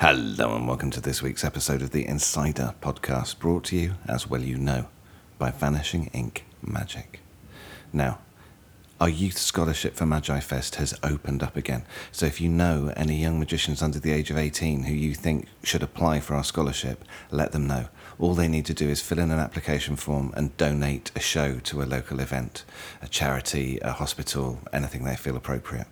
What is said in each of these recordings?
Hello and welcome to this week's episode of the Insider Podcast, brought to you, as well you know, by Vanishing Inc Magic. Now, our youth scholarship for Magifest has opened up again. So if you know any young magicians under the age of 18 who you think should apply for our scholarship, let them know. All they need to do is fill in an application form and donate a show to a local event, a charity, a hospital, anything they feel appropriate.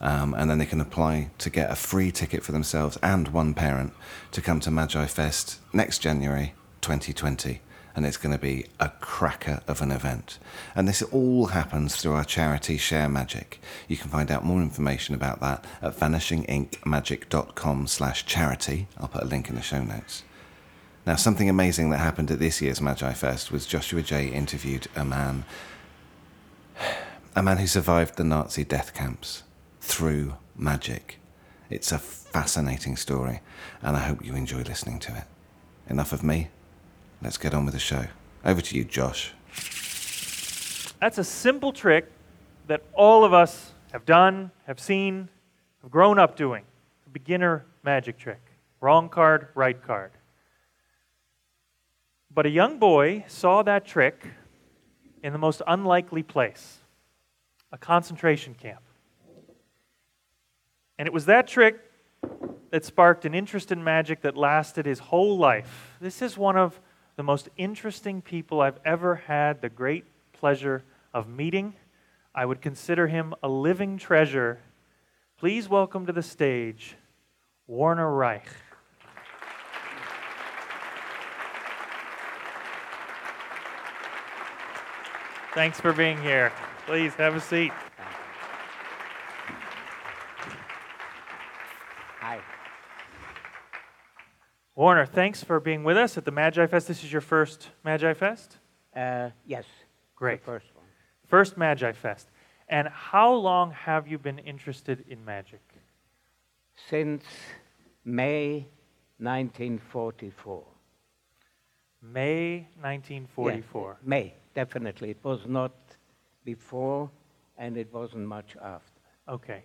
Um, and then they can apply to get a free ticket for themselves and one parent to come to Magifest next January 2020 and it's going to be a cracker of an event. And this all happens through our charity ShareMagic. You can find out more information about that at vanishingincmagic.com slash charity. I'll put a link in the show notes. Now, something amazing that happened at this year's Magifest was Joshua Jay interviewed a man, a man who survived the Nazi death camps through magic. It's a fascinating story, and I hope you enjoy listening to it. Enough of me. Let's get on with the show. Over to you, Josh. That's a simple trick that all of us have done, have seen, have grown up doing. A beginner magic trick. Wrong card, right card. But a young boy saw that trick in the most unlikely place a concentration camp. And it was that trick that sparked an interest in magic that lasted his whole life. This is one of the most interesting people I've ever had the great pleasure of meeting. I would consider him a living treasure. Please welcome to the stage Werner Reich. Thanks for being here. Please have a seat. Werner, thanks for being with us at the Magifest. This is your first Magifest? Uh, yes. Great. The first one. First Magifest. And how long have you been interested in magic? Since May 1944. May Yeah, 1944. May, definitely. It was not before and it wasn't much after. Okay.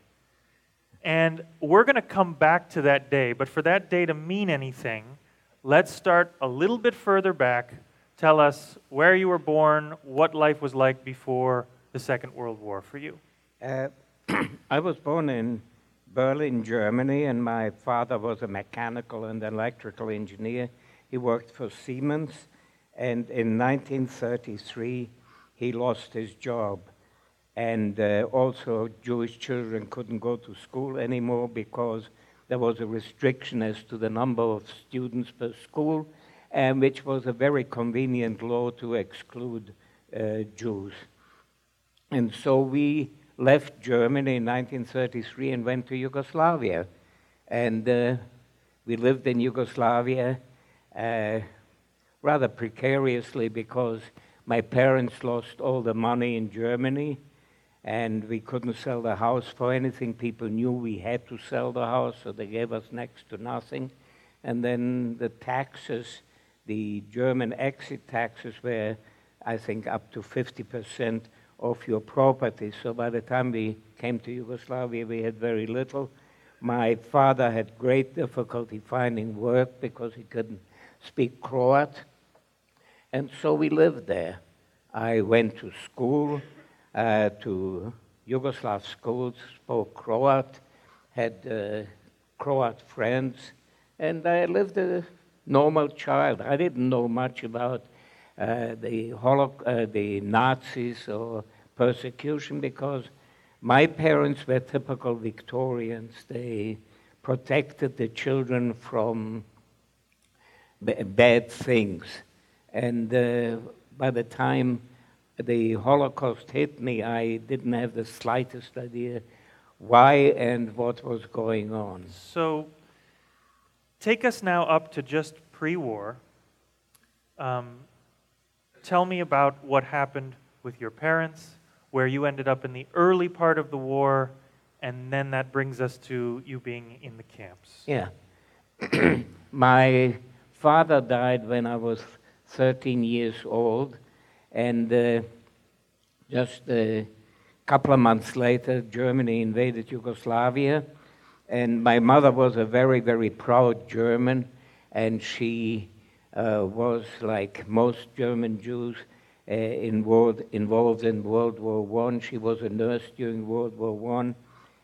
And we're going to come back to that day, but for that day to mean anything, let's start a little bit further back. Tell us where you were born, what life was like before the Second World War for you. Uh, I was born in Berlin, Germany, and my father was a mechanical and electrical engineer. He worked for Siemens, and in 1933 he lost his job. And uh, also, Jewish children couldn't go to school anymore because there was a restriction as to the number of students per school, which was a very convenient law to exclude uh, Jews. And so we left Germany in 1933 and went to Yugoslavia. And uh, we lived in Yugoslavia uh, rather precariously because my parents lost all the money in Germany and we couldn't sell the house for anything. People knew we had to sell the house, so they gave us next to nothing. And then the taxes, the German exit taxes were, I think, up to 50% of your property. So by the time we came to Yugoslavia, we had very little. My father had great difficulty finding work because he couldn't speak Croat. And so we lived there. I went to school, uh, to Yugoslav schools, spoke Croat, had uh, Croat friends, and I lived a normal child. I didn't know much about uh, the, holo- uh, the Nazis or persecution because my parents were typical Victorians. They protected the children from b- bad things. And uh, by the time the Holocaust hit me, I didn't have the slightest idea why and what was going on. So take us now up to just pre war. Um, tell me about what happened with your parents, where you ended up in the early part of the war, and then that brings us to you being in the camps. Yeah. My father died when I was 13 years old, and uh, just a couple of months later, Germany invaded Yugoslavia, And my mother was a very, very proud German, and she uh, was, like most German Jews, uh, in world, involved in World War One. She was a nurse during World War One,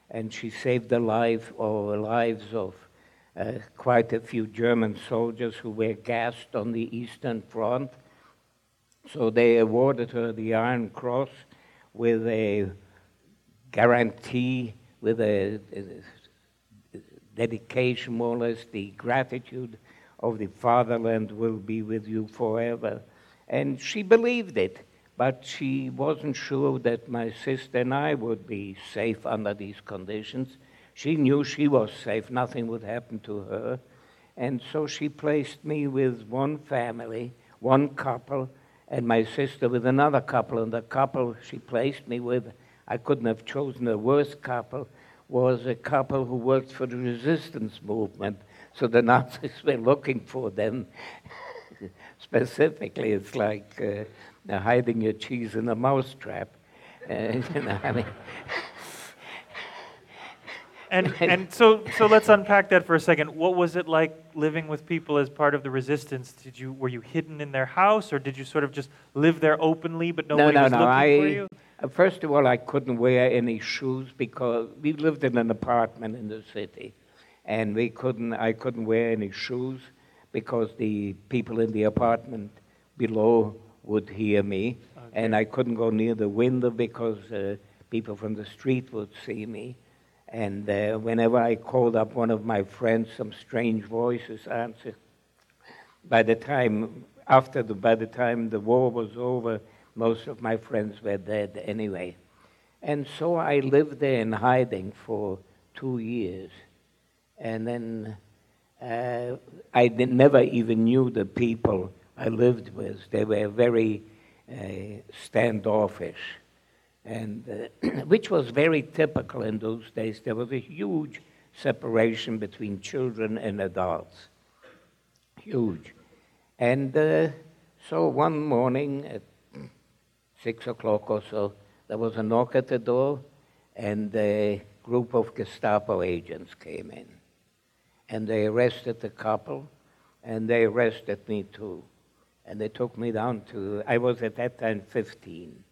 and she saved the life or lives of uh, quite a few German soldiers who were gassed on the Eastern Front. So they awarded her the Iron Cross with a guarantee, with a, a dedication, more or less, the gratitude of the fatherland will be with you forever. And she believed it, but she wasn't sure that my sister and I would be safe under these conditions. She knew she was safe, nothing would happen to her. And so she placed me with one family, one couple, and my sister with another couple. And the couple she placed me with, I couldn't have chosen a worse couple, was a couple who worked for the resistance movement. So the Nazis were looking for them. Specifically, it's like uh, hiding your cheese in a mousetrap. Uh, you know, I mean, And, and so, so let's unpack that for a second. What was it like living with people as part of the resistance? Did you, were you hidden in their house, or did you sort of just live there openly, but nobody no, no, was no. looking I, for you? uh, First of all, I couldn't wear any shoes because we lived in an apartment in the city, and we couldn't. I couldn't wear any shoes because the people in the apartment below would hear me, and I couldn't go near the window because uh, people from the street would see me. And uh, whenever I called up one of my friends, some strange voices answered. By the time after the by the time the war was over, most of my friends were dead anyway. And so I lived there in hiding for two years. And then uh, I never even knew the people I lived with. They were very uh, standoffish, and uh, which was very typical in those days. There was a huge separation between children and adults, huge. And uh, so one morning at six o'clock or so, there was a knock at the door, and a group of Gestapo agents came in. And they arrested the couple, and they arrested me too. And they took me down to, I was at that time 15.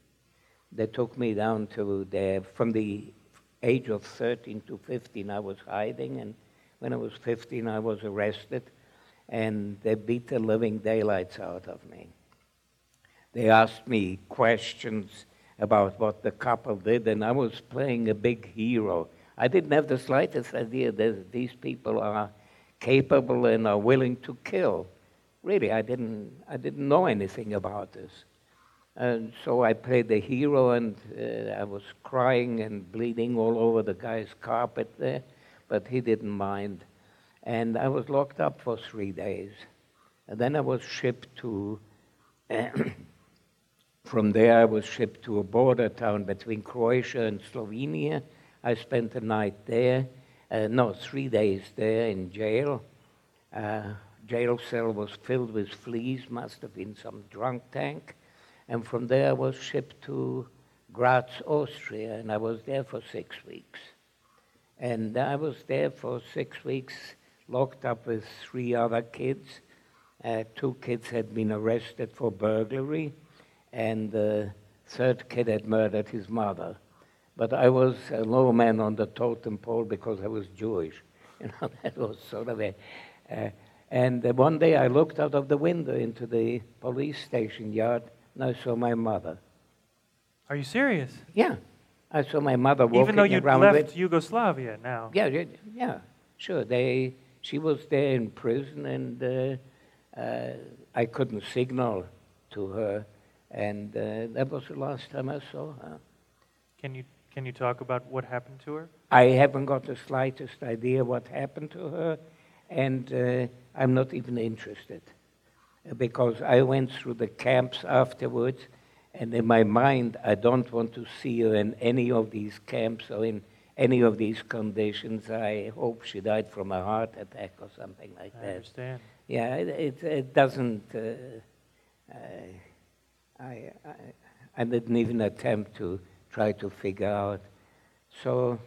They took me down to there, from the age of 13 to 15, I was hiding, and when I was 15, I was arrested, and they beat the living daylights out of me. They asked me questions about what the couple did, and I was playing a big hero. I didn't have the slightest idea that these people are capable and are willing to kill. Really, I didn't, I didn't know anything about this. And so I played the hero, and uh, I was crying and bleeding all over the guy's carpet there, but he didn't mind. And I was locked up for three days. And then I was shipped to from there, I was shipped to a border town between Croatia and Slovenia. I spent a night there, uh, no, three days there in jail. Uh, jail cell was filled with fleas, must have been some drunk tank. And from there, I was shipped to Graz, Austria, and I was there for six weeks. And I was there for six weeks, locked up with three other kids. Uh, two kids had been arrested for burglary and the third kid had murdered his mother. But I was a low man on the totem pole because I was Jewish. You know, that was sort of a. Uh, and uh, one day I looked out of the window into the police station yard and I saw my mother. Are you serious? Yeah, I saw my mother walking around. Even though you'd left with. Yugoslavia now. Yeah, yeah, sure. They, she was there in prison, and uh, uh, I couldn't signal to her, and uh, that was the last time I saw her. Can you can you talk about what happened to her? I haven't got the slightest idea what happened to her, and uh, I'm not even interested because I went through the camps afterwards, and in my mind, I don't want to see her in any of these camps or in any of these conditions. I hope she died from a heart attack or something like I that. I understand. Yeah, it, it, it doesn't. Uh, I, I, I didn't even attempt to try to figure out. So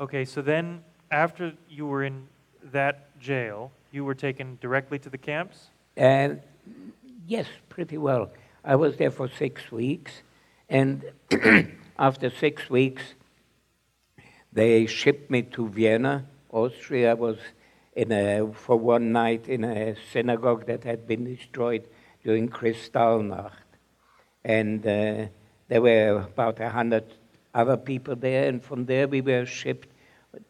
Okay, so then after you were in that jail, you were taken directly to the camps? And yes, pretty well. I was there for six weeks, and after six weeks, they shipped me to Vienna, Austria. I was in a, for one night in a synagogue that had been destroyed during Kristallnacht. And uh, there were about a hundred other people there, and from there we were shipped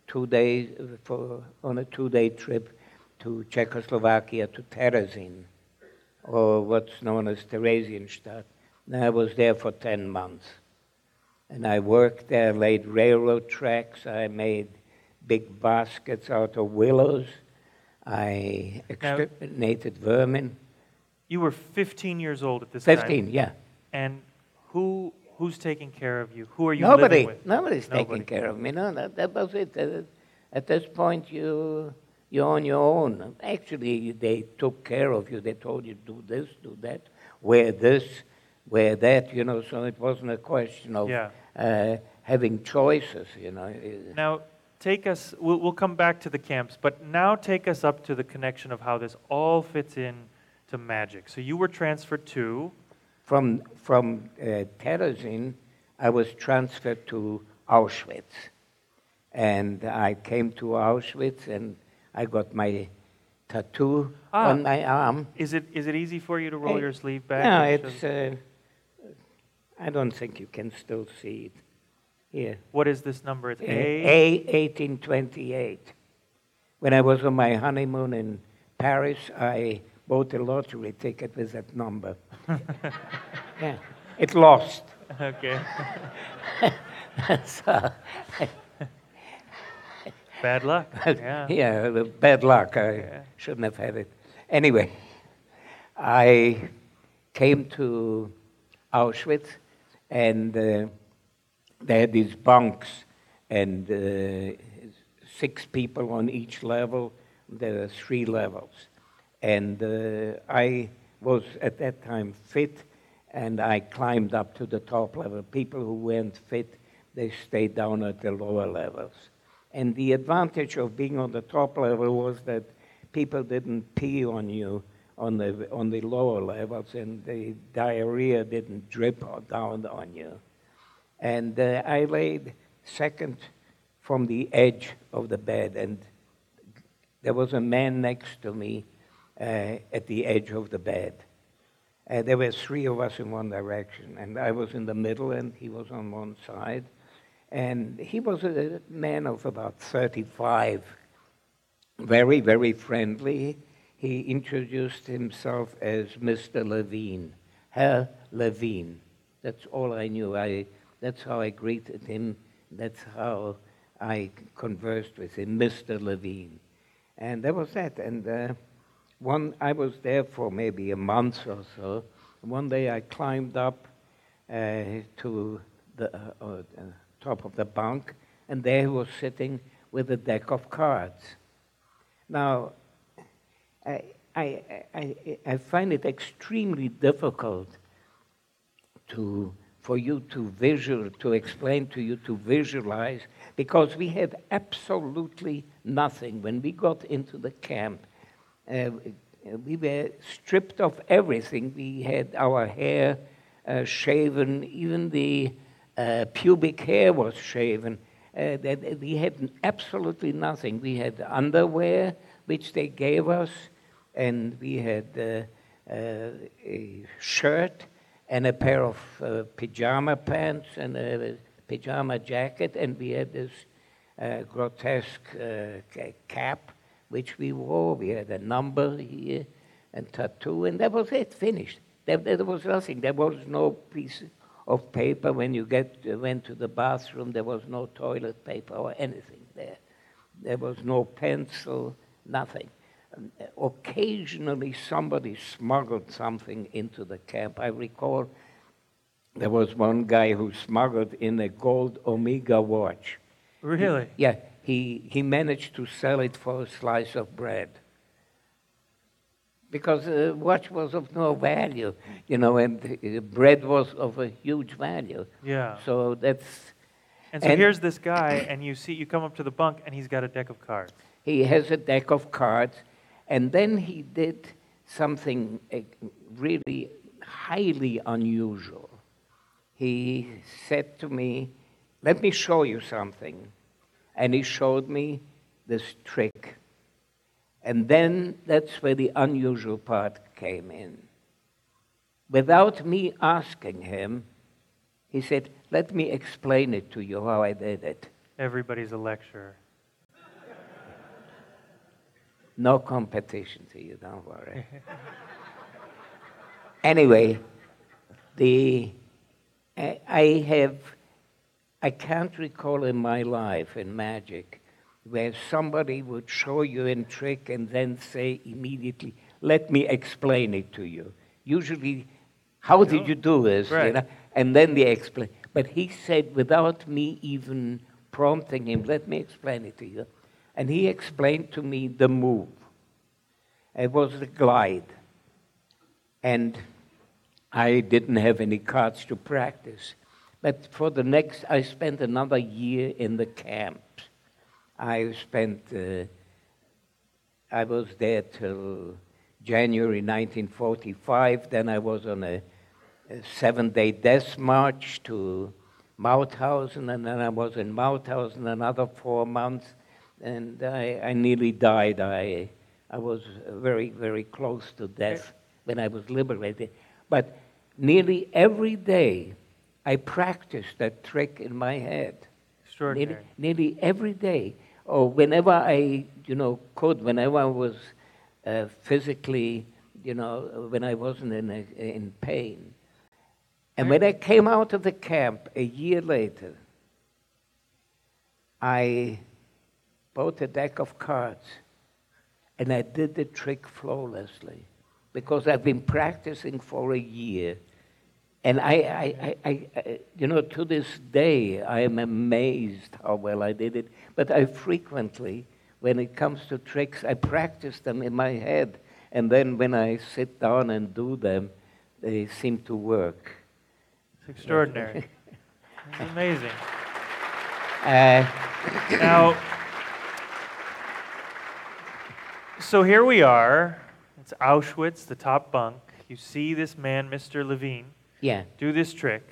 two days for, on a two-day trip to Czechoslovakia, to Terezin, or what's known as Theresienstadt. And I was there for 10 months. And I worked there, laid railroad tracks, I made big baskets out of willows, I exterminated vermin. You were 15 years old at this time. 15, yeah. And who who's taking care of you? Who are you Nobody. living with? Nobody's Nobody. taking care of me. No, that, that was it. At this point, you you're on your own. Actually, they took care of you. They told you do this, do that, wear this, wear that. You know, so it wasn't a question of Yeah. uh, having choices. You know. Now, take us, we'll, we'll come back to the camps, but now take us up to the connection of how this all fits in to magic. So you were transferred to, From from uh, Terezin, I was transferred to Auschwitz, and I came to Auschwitz, and I got my tattoo Ah. on my arm. is it, is it easy for you to roll your sleeve back? No, it's. Uh, I don't think you can still see it. Here. what is this number? It's A A? eighteen twenty eight. When I was on my honeymoon in Paris, I bought a lottery ticket with that number. yeah, it lost. Okay. so, Bad luck. Yeah. yeah, bad luck. I Yeah. shouldn't have had it. Anyway, I came to Auschwitz, and uh, they had these bunks, and uh, six people on each level. There are three levels, and uh, I was at that time fit, and I climbed up to the top level. People who weren't fit, they stayed down at the lower levels. And the advantage of being on the top level was that people didn't pee on you on the, on the lower levels, and the diarrhea didn't drip down on you. And uh, I laid second from the edge of the bed, and there was a man next to me uh, at the edge of the bed. Uh, there were three of us in one direction, and I was in the middle, and he was on one side. And he was a man of about 35, very, very friendly. He introduced himself as Mr. Levine, Herr Levine. That's all I knew. I, that's how I greeted him. That's how I conversed with him, Mr. Levine. And that was that. And uh, one, I was there for maybe a month or so. One day I climbed up uh, to the uh, uh, top of the bunk, and there he was sitting with a deck of cards. Now, I, I, I, I find it extremely difficult to, for you to visual, to explain to you to visualize, because we had absolutely nothing. When we got into the camp, uh, we were stripped of everything. We had our hair uh, shaven, even the uh, pubic hair was shaven. Uh, that, we had absolutely nothing. We had underwear, which they gave us, and we had uh, uh, a shirt and a pair of uh, pajama pants and a pajama jacket, and we had this uh, grotesque ca- cap which we wore. We had a number here and tattoo, and that was it, finished. There, there was nothing. There was no piece of paper when you get, uh, went to the bathroom. There was no toilet paper or anything there. There was no pencil, nothing. Um, Occasionally, somebody smuggled something into the camp. I recall there was one guy who smuggled in a gold Omega watch. Really? Yeah, he, he managed to sell it for a slice of bread. Because the watch was of no value, you know, and the bread was of a huge value. Yeah. So that's, And so And- here's this guy, and you see, you come up to the bunk, and he's got a deck of cards. He has a deck of cards, and then he did something eh, really highly unusual. He said to me, Let me show you something. And he showed me this trick. And then that's where the unusual part came in. Without me asking him, he said, Let me explain it to you how I did it. Everybody's a lecturer. No competition to you, don't worry. anyway, the I I have I can't recall in my life in magic where somebody would show you a trick and then say immediately, "Let me explain it to you." Usually, how did you do this? You know? And then they explain. But he said, without me even prompting him, "Let me explain it to you," and he explained to me the move. It was the glide. And I didn't have any cards to practice. But for the next, I spent another year in the camps. I spent, uh, I was there till January 1945. Then I was on a, a seven day death march to Mauthausen, and then I was in Mauthausen another four months, and I, I nearly died. I, I was very, very close to death when I was liberated. But nearly every day, I practiced that trick in my head. Nearly, Extraordinary. nearly every day, or whenever I, you know, could, whenever I was uh, physically, you know, when I wasn't in, a, in pain. And when I came out of the camp a year later, I bought a deck of cards and I did the trick flawlessly because I've been practicing for a year. And I, I, I, I, you know, to this day, I am amazed how well I did it. But I frequently, when it comes to tricks, I practice them in my head. And then when I sit down and do them, they seem to work. It's extraordinary. it's amazing. Uh, Now, so here we are. It's Auschwitz, the top bunk. You see this man, Mr. Levine, yeah. do this trick.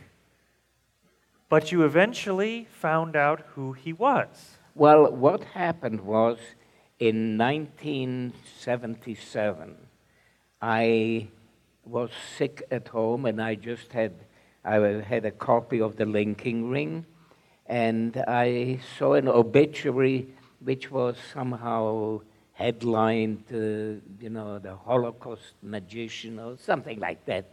But you eventually found out who he was. Well, what happened was in 1977, I was sick at home and I just had, I had a copy of the linking ring and I saw an obituary which was somehow headlined, uh, you know, the Holocaust magician or something like that,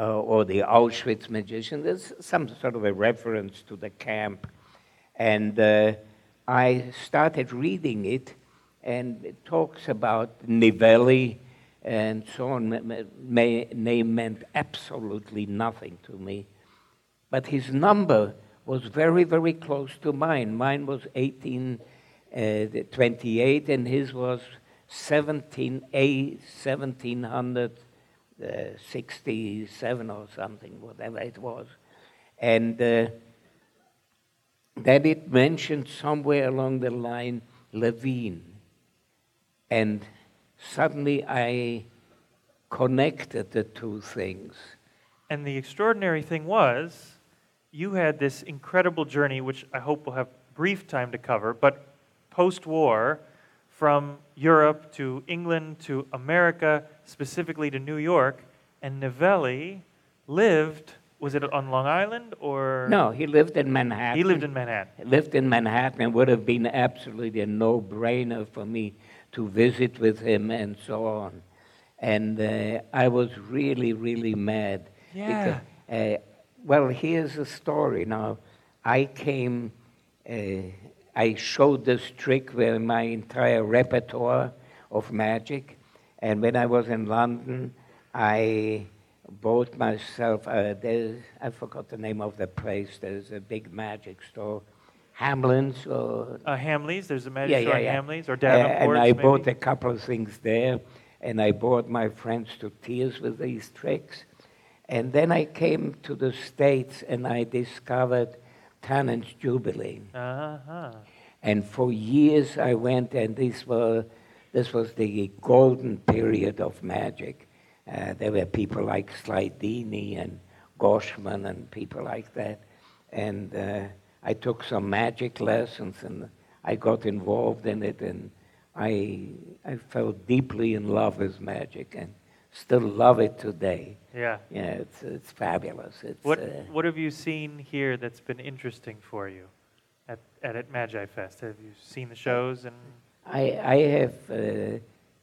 uh, or the Auschwitz magician. There's some sort of a reference to the camp. And uh, I started reading it, and it talks about Nivelli and so on. May, name meant absolutely nothing to me. But his number was very, very close to mine. Mine was 1828, uh, and his was 17A, 1700 uh, 67 or something, whatever it was. And uh, that it mentioned somewhere along the line Levine. And suddenly I connected the two things. And the extraordinary thing was, you had this incredible journey, which I hope we'll have brief time to cover, but post war, from Europe to England to America, specifically to New York, and Nivelli lived, was it on Long Island or? No, he lived in Manhattan. He lived in Manhattan. lived in Manhattan. It would have been absolutely a no-brainer for me to visit with him and so on. And uh, I was really, really mad. Yeah. Because, uh, well, here's the story. Now, I came, uh, I showed this trick with my entire repertoire of magic. And when I was in London, I bought myself, uh, I forgot the name of the place, there's a big magic store, Hamlin's or Uh, Hamleys, there's a magic yeah, store yeah, yeah. Hamleys, or Uh, Davenport's, and I maybe? bought a couple of things there, and I brought my friends to tears with these tricks. And then I came to the States and I discovered Tannen's Jubilee. Uh-huh. And for years I went, and this was, this was the golden period of magic. Uh, there were people like Slidini and Goshman and people like that. And uh, I took some magic lessons and I got involved in it, and I, I fell deeply in love with magic and still love it today. Yeah. Yeah, it's, it's fabulous. It's, What uh, What have you seen here that's been interesting for you at at, at Magifest? Have you seen the shows and I, I have uh,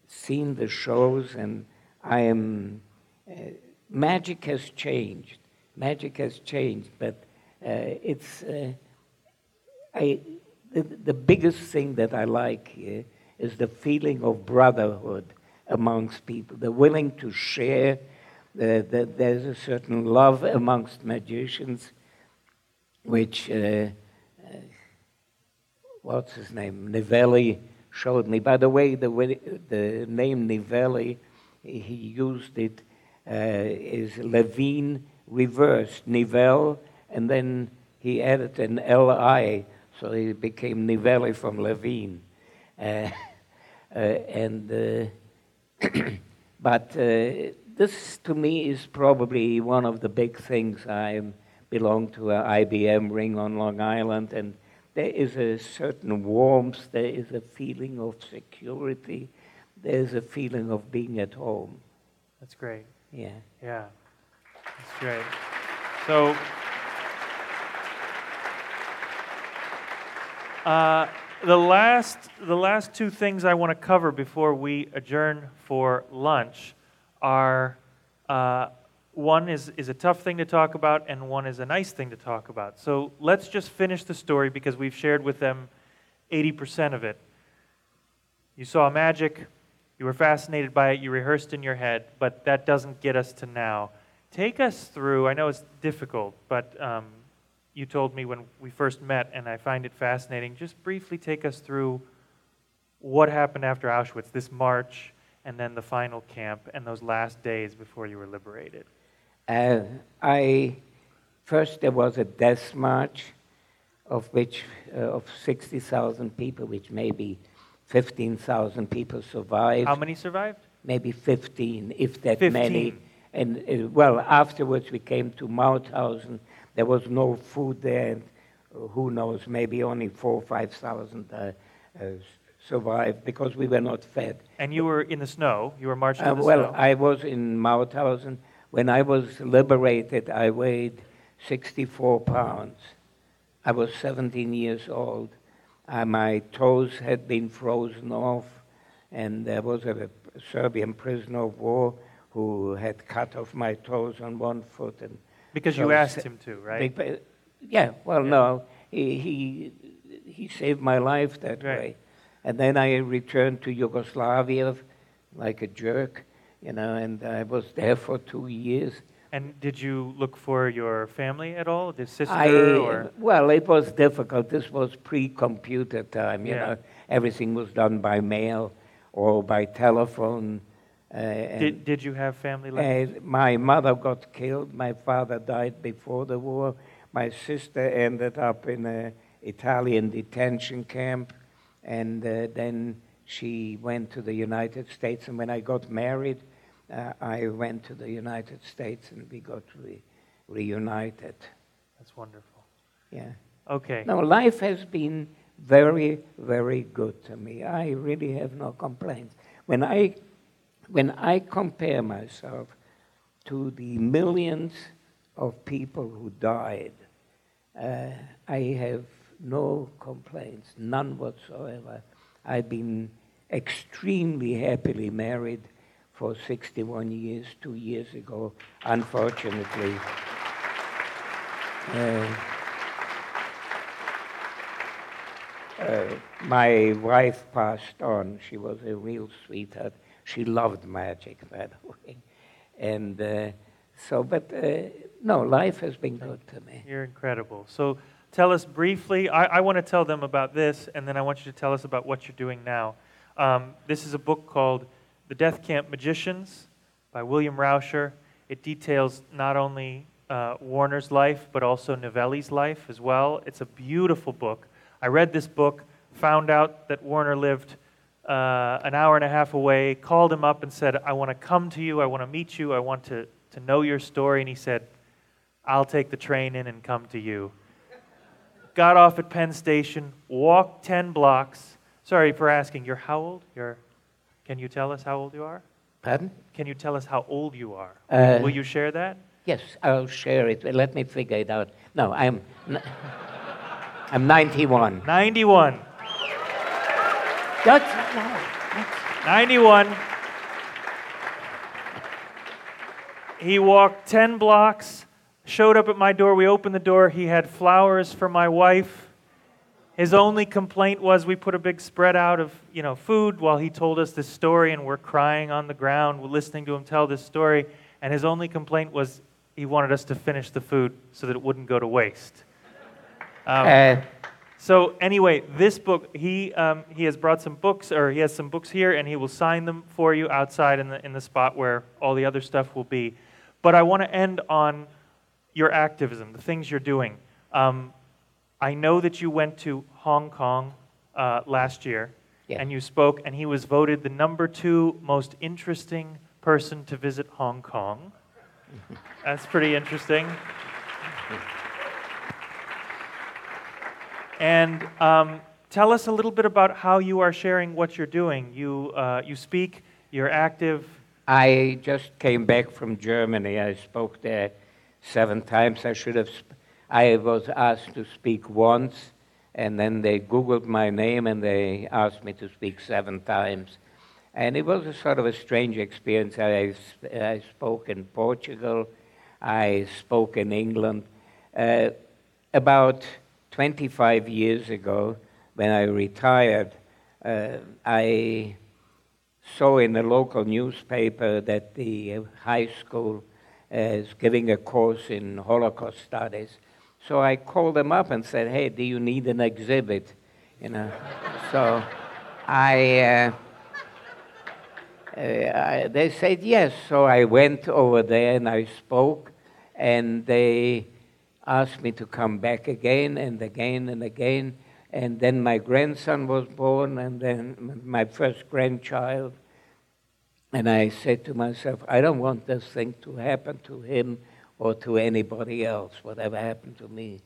seen the shows, and I am. Uh, magic has changed. Magic has changed, but uh, it's. Uh, I, the, the biggest thing that I like here is the feeling of brotherhood amongst people. They're willing to share. The, the, there's a certain love amongst magicians, which. Uh, what's his name? Nivelli showed me. By the way, the, way- the name Nivelli, he used it, uh, is Levine reversed, Nivelle, and then he added an L-I, so he became Nivelli from Levine. Uh, uh, and, uh, but uh, this to me is probably one of the big things. I belong to a IBM ring on Long Island, and there is a certain warmth, there is a feeling of security, there's a feeling of being at home. that's great. Yeah. Yeah, that's great. So, uh, the last the last two things I want to cover before we adjourn for lunch are uh, one is is a tough thing to talk about, and one is a nice thing to talk about. So let's just finish the story because we've shared with them eighty percent of it. You saw magic, you were fascinated by it, you rehearsed in your head, but that doesn't get us to now. Take us through, I know it's difficult, but um, you told me when we first met, and I find it fascinating. Just briefly take us through what happened after Auschwitz, this march, and then the final camp, and those last days before you were liberated. Uh, I first there was a death march, of which uh, of sixty thousand people, which maybe fifteen thousand people survived. How many survived? maybe 15, if that 15. many. And uh, well, afterwards we came to Mauthausen. There was no food there. And uh, who knows? Maybe only four or five thousand uh, uh, survived because we were not fed. And you were in the snow. You were marching Uh, in the well, snow. I was in Mauthausen. When I was liberated, I weighed 64 pounds. I was 17 years old. Uh, my toes had been frozen off, and there was a Serbian prisoner of war who had cut off my toes on one foot. And because so you asked him to, right? Big- yeah, well, Yeah. no, he, he, he saved my life that Right. way. And then I returned to Yugoslavia like a jerk, you know, and I was there for two years. And did you look for your family at all? The sister I, or well, it was difficult. This was pre-computer time, you Yeah. know. Everything was done by mail or by telephone. Uh, and- did, did you have family left? Uh, my mother got killed. My father died before the war. My sister ended up in an Italian detention camp, and uh, then she went to the United States. And when I got married, uh, I went to the United States, and we got re- reunited. That's wonderful. Yeah. Okay. No, life has been very, very good to me. I really have no complaints. When I, when I compare myself to the millions of people who died, uh, I have no complaints, none whatsoever. I've been extremely happily married for 61 years, two years ago, unfortunately. Uh, Uh, my wife passed on. She was a real sweetheart. She loved magic, by the way. And uh, so, but uh, no, life has been good to me. You're incredible. So tell us briefly. I, I want to tell them about this, and then I want you to tell us about what you're doing now. Um, this is a book called The Death Camp Magicians by William Rauscher. It details not only uh, Werner's life, but also Nivelli's life as well. It's a beautiful book. I read this book, found out that Warner lived uh, an hour and a half away, called him up and said, I want to come to you, I want to meet you, I want to, to know your story. And he said, I'll take the train in and come to you. Got off at Penn Station, walked 10 blocks. Sorry for asking, you're how old? You're, can you tell us how old you are? Pardon? Can you tell us how old you are? Uh, Will you share that? Yes, I'll share it. Let me figure it out. No, I'm, I'm 91. 91. That's, no, that's 91. He walked 10 blocks, showed up at my door. We opened the door. He had flowers for my wife. His only complaint was we put a big spread out of, you know, food while he told us this story and we're crying on the ground listening to him tell this story. And his only complaint was he wanted us to finish the food so that it wouldn't go to waste. Um, uh, so anyway, this book he um, he has brought some books, or he has some books here, and he will sign them for you outside in the in the spot where all the other stuff will be. But I want to end on your activism, the things you're doing. Um, I know that you went to Hong Kong uh, last year, Yeah. and you spoke, and he was voted the number two most interesting person to visit Hong Kong. That's pretty interesting. And um, tell us a little bit about how you are sharing what you're doing. You, uh, you speak, you're active. I just came back from Germany. I spoke there seven times. I should have. Sp- I was asked to speak once, and then they Googled my name and they asked me to speak seven times. And it was a sort of a strange experience. I, I spoke in Portugal, I spoke in England. Uh, about 25 years ago, when I retired, uh, I saw in the local newspaper that the uh, high school is giving a course in Holocaust studies. So I called them up and said, "Hey, do you need an exhibit?" You know. so I, uh, uh, I, they said yes. So I went over there and I spoke, and they asked me to come back again and again and again. And then my grandson was born, and then my first grandchild. And I said to myself, I don't want this thing to happen to him or to anybody else, whatever happened to me.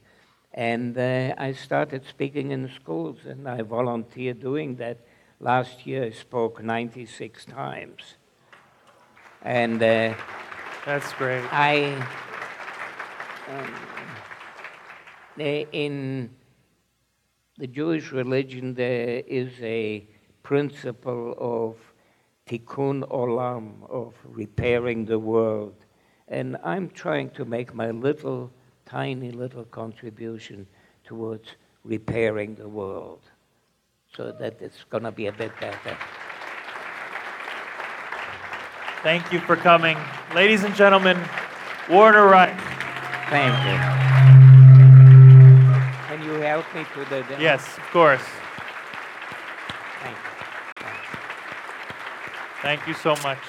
And uh, I started speaking in schools, and I volunteered doing that. Last year, I spoke 96 times. And uh, That's great. I, um, in the Jewish religion, there is a principle of tikkun olam, of repairing the world. And I'm trying to make my little, tiny little contribution towards repairing the world so that it's going to be a bit better. Thank you for coming. Ladies and gentlemen, Werner Reich. Thank you. Help me to the. the- Yes, of course. Thank you. Thank you so much.